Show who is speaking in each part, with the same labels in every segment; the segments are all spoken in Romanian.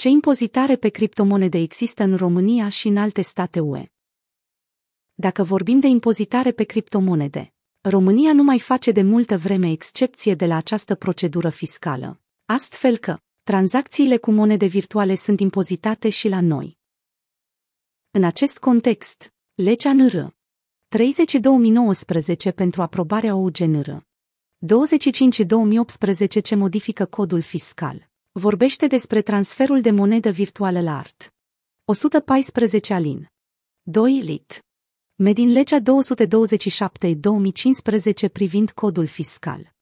Speaker 1: Ce impozitare pe criptomonede există în România și în alte state UE? Dacă vorbim de impozitare pe criptomonede, România nu mai face de multă vreme excepție de la această procedură fiscală, astfel că tranzacțiile cu monede virtuale sunt impozitate și la noi. În acest context, legea NR 30 2019 pentru aprobarea OUGNR 25 2018 ce modifică codul fiscal vorbește despre transferul de monedă virtuală la art. 114 alin. 2 lit. Medin legea 227-2015 privind codul fiscal.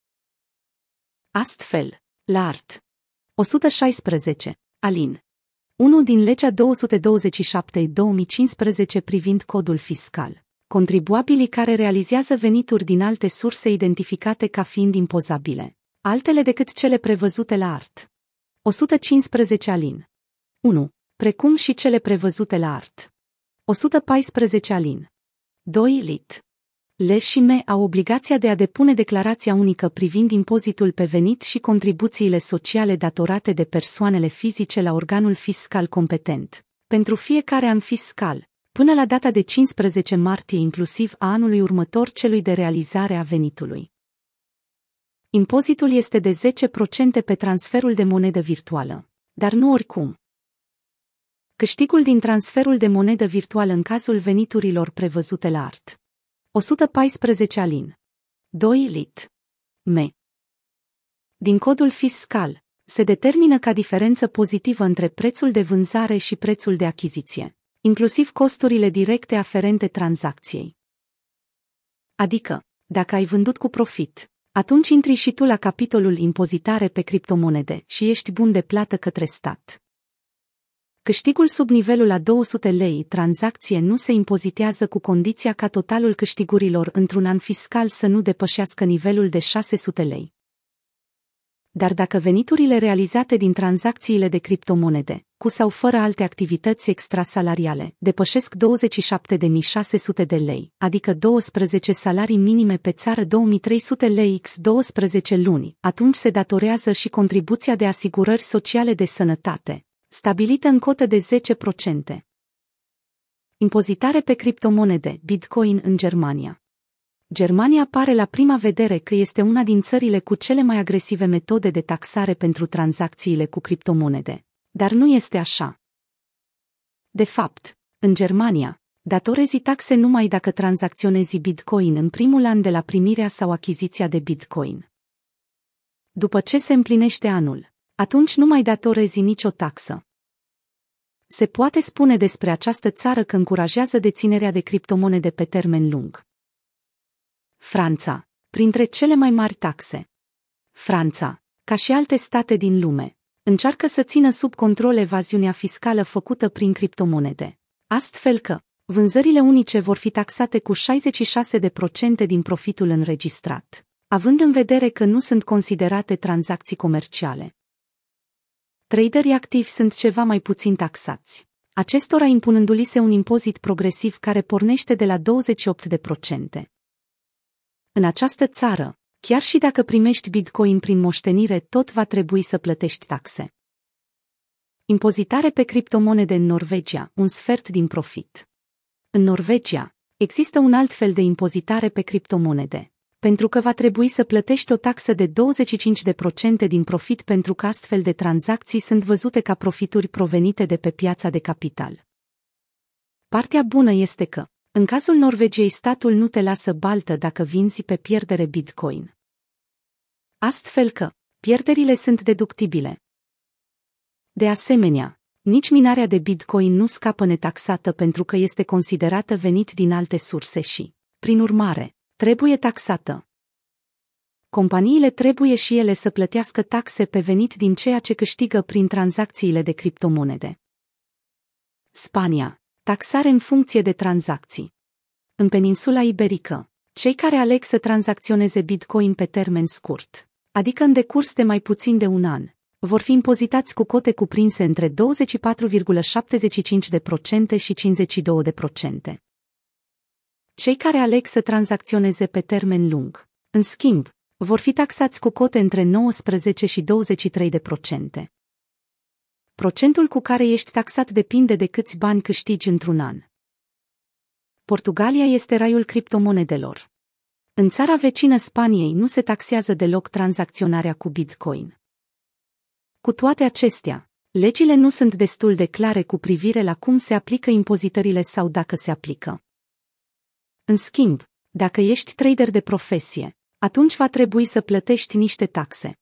Speaker 1: Astfel, la art. 116. Alin. 1 din legea 227-2015 privind codul fiscal. Contribuabilii care realizează venituri din alte surse identificate ca fiind impozabile, altele decât cele prevăzute la art. 115 alin. 1. Precum și cele prevăzute la art. 114 alin. 2 lit. Le și me au obligația de a depune declarația unică privind impozitul pe venit și contribuțiile sociale datorate de persoanele fizice la organul fiscal competent. Pentru fiecare an fiscal, până la data de 15 martie inclusiv a anului următor celui de realizare a venitului. Impozitul este de 10% pe transferul de monedă virtuală, dar nu oricum. Câștigul din transferul de monedă virtuală în cazul veniturilor prevăzute la art. 114 alin. 2 lit. Me. Din codul fiscal, se determină ca diferență pozitivă între prețul de vânzare și prețul de achiziție, inclusiv costurile directe aferente tranzacției. Adică, dacă ai vândut cu profit, atunci intri și tu la capitolul impozitare pe criptomonede și ești bun de plată către stat. Câștigul sub nivelul la 200 lei tranzacție nu se impozitează cu condiția ca totalul câștigurilor într-un an fiscal să nu depășească nivelul de 600 lei. Dar dacă veniturile realizate din tranzacțiile de criptomonede, cu sau fără alte activități extrasalariale, depășesc 27.600 de lei, adică 12 salarii minime pe țară 2300 lei x 12 luni, atunci se datorează și contribuția de asigurări sociale de sănătate, stabilită în cotă de 10%. Impozitare pe criptomonede, Bitcoin în Germania. Germania pare la prima vedere că este una din țările cu cele mai agresive metode de taxare pentru tranzacțiile cu criptomonede. Dar nu este așa. De fapt, în Germania, datorezi taxe numai dacă tranzacționezi Bitcoin în primul an de la primirea sau achiziția de Bitcoin. După ce se împlinește anul, atunci nu mai datorezi nicio taxă. Se poate spune despre această țară că încurajează deținerea de criptomonede pe termen lung. Franța, printre cele mai mari taxe. Franța, ca și alte state din lume, încearcă să țină sub control evaziunea fiscală făcută prin criptomonede. Astfel că, vânzările unice vor fi taxate cu 66% din profitul înregistrat, având în vedere că nu sunt considerate tranzacții comerciale. Traderii activi sunt ceva mai puțin taxați, acestora impunându-li se un impozit progresiv care pornește de la 28%. În această țară, chiar și dacă primești bitcoin prin moștenire, tot va trebui să plătești taxe. Impozitare pe criptomonede în Norvegia, un sfert din profit. În Norvegia, există un alt fel de impozitare pe criptomonede, pentru că va trebui să plătești o taxă de 25% din profit pentru că astfel de tranzacții sunt văzute ca profituri provenite de pe piața de capital. Partea bună este că, în cazul Norvegiei, statul nu te lasă baltă dacă vinzi pe pierdere Bitcoin. Astfel că, pierderile sunt deductibile. De asemenea, nici minarea de Bitcoin nu scapă netaxată pentru că este considerată venit din alte surse și, prin urmare, trebuie taxată. Companiile trebuie și ele să plătească taxe pe venit din ceea ce câștigă prin tranzacțiile de criptomonede. Spania Taxare în funcție de tranzacții. În peninsula iberică, cei care aleg să tranzacționeze Bitcoin pe termen scurt, adică în decurs de mai puțin de un an, vor fi impozitați cu cote cuprinse între 24,75% și 52%. Cei care aleg să tranzacționeze pe termen lung, în schimb, vor fi taxați cu cote între 19 și 23%. Procentul cu care ești taxat depinde de câți bani câștigi într-un an. Portugalia este raiul criptomonedelor. În țara vecină Spaniei nu se taxează deloc tranzacționarea cu Bitcoin. Cu toate acestea, legile nu sunt destul de clare cu privire la cum se aplică impozitările sau dacă se aplică. În schimb, dacă ești trader de profesie, atunci va trebui să plătești niște taxe.